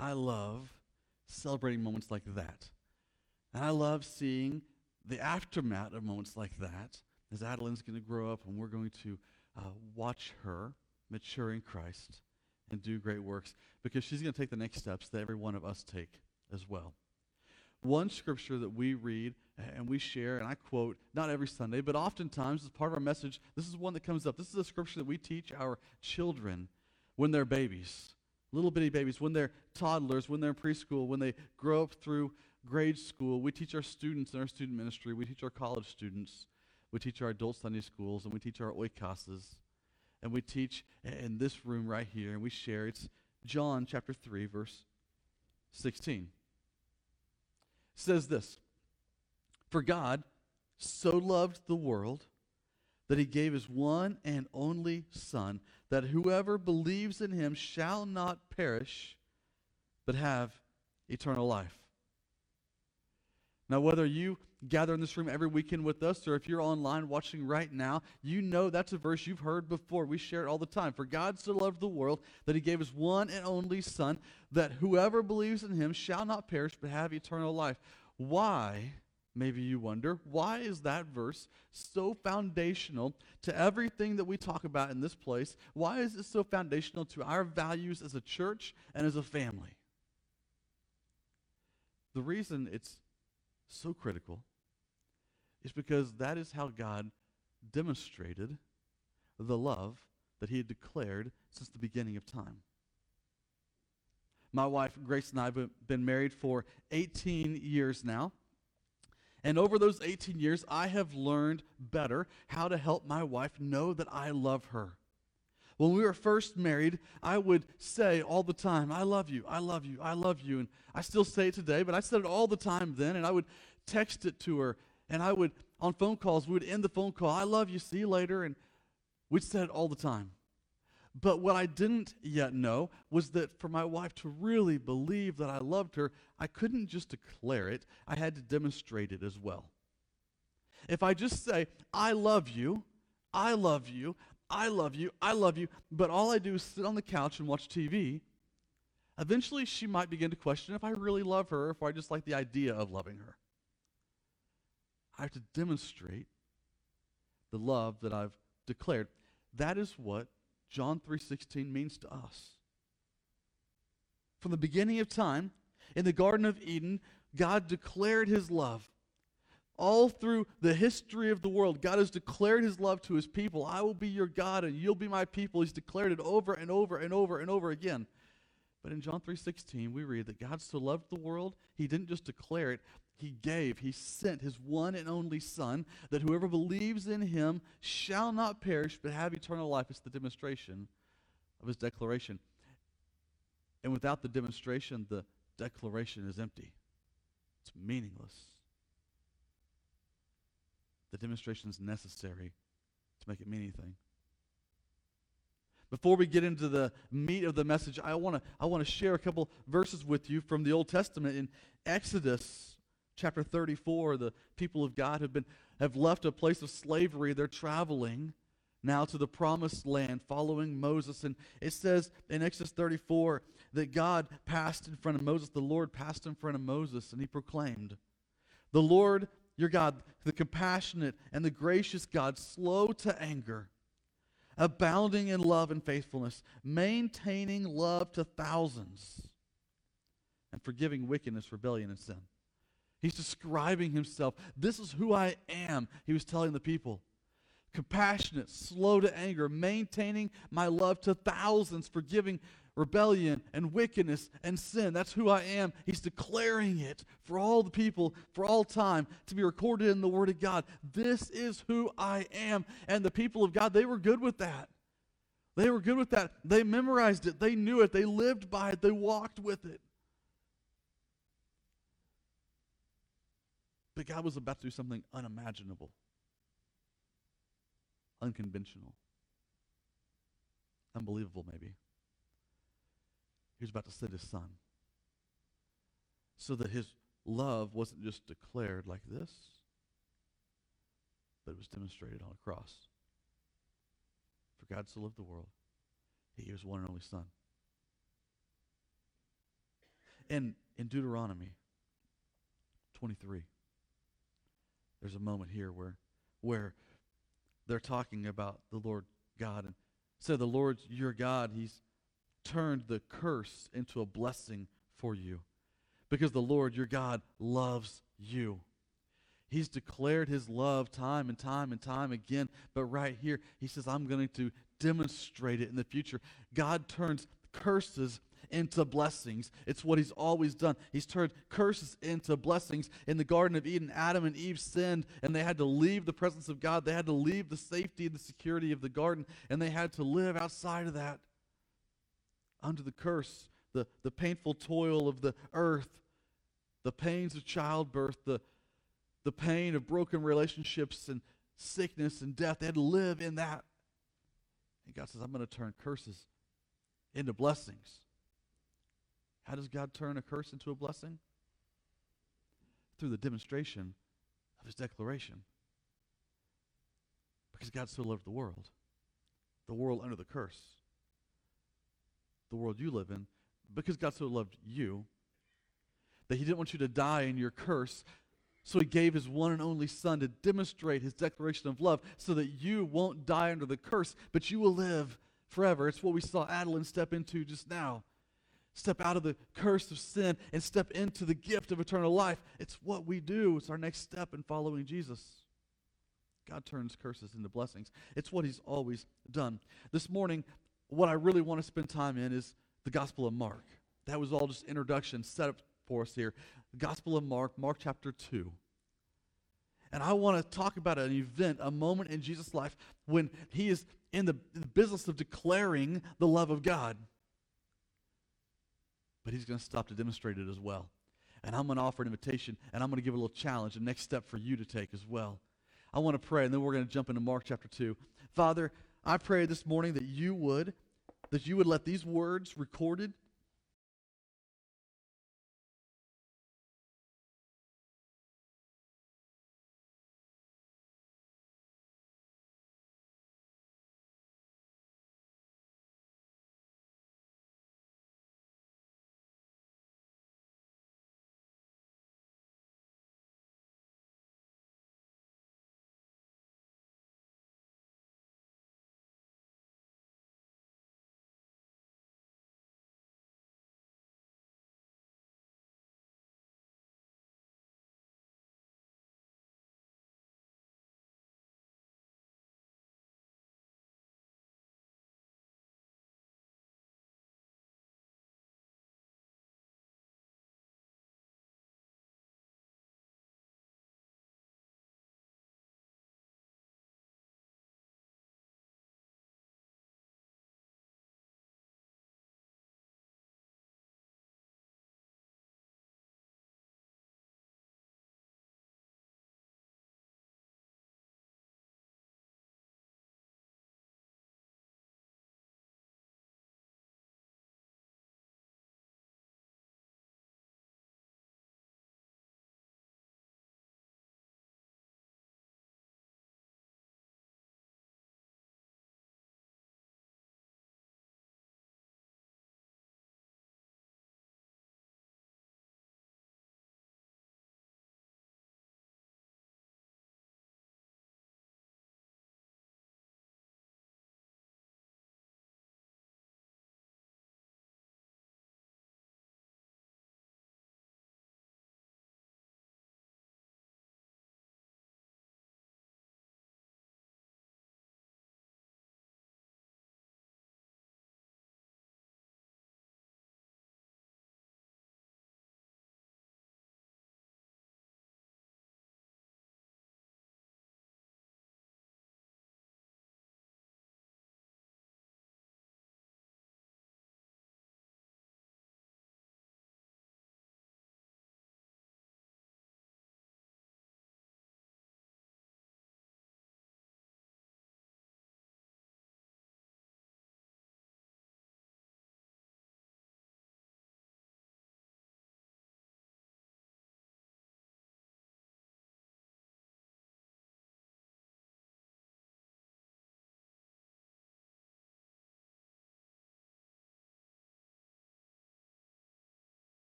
I love celebrating moments like that. And I love seeing the aftermath of moments like that as Adeline's going to grow up and we're going to uh, watch her mature in Christ and do great works because she's going to take the next steps that every one of us take as well. One scripture that we read and we share, and I quote, not every Sunday, but oftentimes as part of our message, this is one that comes up. This is a scripture that we teach our children when they're babies, little bitty babies, when they're toddlers, when they're in preschool, when they grow up through grade school. We teach our students in our student ministry, we teach our college students, we teach our adult Sunday schools, and we teach our oikoses. And we teach in this room right here, and we share. It's John chapter 3, verse 16 says this For God so loved the world that he gave his one and only Son, that whoever believes in him shall not perish, but have eternal life. Now, whether you gather in this room every weekend with us or if you're online watching right now, you know that's a verse you've heard before. We share it all the time. For God so loved the world that he gave his one and only Son, that whoever believes in him shall not perish but have eternal life. Why, maybe you wonder, why is that verse so foundational to everything that we talk about in this place? Why is it so foundational to our values as a church and as a family? The reason it's so critical is because that is how God demonstrated the love that he had declared since the beginning of time. My wife, Grace, and I have been married for 18 years now. And over those 18 years, I have learned better how to help my wife know that I love her. When we were first married, I would say all the time, I love you, I love you, I love you. And I still say it today, but I said it all the time then. And I would text it to her. And I would, on phone calls, we would end the phone call, I love you, see you later. And we'd say it all the time. But what I didn't yet know was that for my wife to really believe that I loved her, I couldn't just declare it, I had to demonstrate it as well. If I just say, I love you, I love you, I love you, I love you, but all I do is sit on the couch and watch TV, eventually she might begin to question if I really love her or if I just like the idea of loving her. I have to demonstrate the love that I've declared. That is what John 3:16 means to us. From the beginning of time, in the Garden of Eden, God declared his love. All through the history of the world, God has declared his love to his people. I will be your God and you'll be my people. He's declared it over and over and over and over again. But in John 3:16, we read that God so loved the world, he didn't just declare it, he gave, he sent his one and only Son, that whoever believes in him shall not perish but have eternal life. It's the demonstration of his declaration. And without the demonstration, the declaration is empty, it's meaningless. The demonstration is necessary to make it mean anything. Before we get into the meat of the message, I want to I want to share a couple verses with you from the Old Testament in Exodus chapter 34. The people of God have been have left a place of slavery. They're traveling now to the promised land following Moses and it says in Exodus 34 that God passed in front of Moses, the Lord passed in front of Moses and he proclaimed, "The Lord your God, the compassionate and the gracious God, slow to anger, abounding in love and faithfulness, maintaining love to thousands, and forgiving wickedness, rebellion, and sin. He's describing himself. This is who I am, he was telling the people. Compassionate, slow to anger, maintaining my love to thousands, forgiving rebellion and wickedness and sin. That's who I am. He's declaring it for all the people, for all time, to be recorded in the Word of God. This is who I am. And the people of God, they were good with that. They were good with that. They memorized it, they knew it, they lived by it, they walked with it. But God was about to do something unimaginable, unconventional, unbelievable, maybe. He was about to send his son. So that his love wasn't just declared like this, but it was demonstrated on a cross. For God so loved the world, he gave his one and only son. And in Deuteronomy 23, there's a moment here where, where they're talking about the Lord God. And so the Lord's your God. He's turned the curse into a blessing for you because the Lord your God loves you. He's declared his love time and time and time again. But right here, he says, I'm going to demonstrate it in the future. God turns curses into blessings. It's what he's always done. He's turned curses into blessings. In the Garden of Eden, Adam and Eve sinned, and they had to leave the presence of God. They had to leave the safety and the security of the garden, and they had to live outside of that under the curse, the, the painful toil of the earth, the pains of childbirth, the, the pain of broken relationships and sickness and death. They had to live in that. And God says, I'm going to turn curses into blessings. How does God turn a curse into a blessing? Through the demonstration of his declaration. Because God so loved the world, the world under the curse, the world you live in, because God so loved you, that he didn't want you to die in your curse. So he gave his one and only son to demonstrate his declaration of love so that you won't die under the curse, but you will live forever. It's what we saw Adeline step into just now. Step out of the curse of sin and step into the gift of eternal life. It's what we do. It's our next step in following Jesus. God turns curses into blessings. It's what he's always done. This morning, what I really want to spend time in is the Gospel of Mark. That was all just introduction, set up for us here. The Gospel of Mark, Mark chapter 2. And I want to talk about an event, a moment in Jesus' life when he is in the, in the business of declaring the love of God. But he's going to stop to demonstrate it as well. And I'm going to offer an invitation, and I'm going to give a little challenge, a next step for you to take as well. I want to pray, and then we're going to jump into Mark chapter 2. Father, I pray this morning that you would, that you would let these words recorded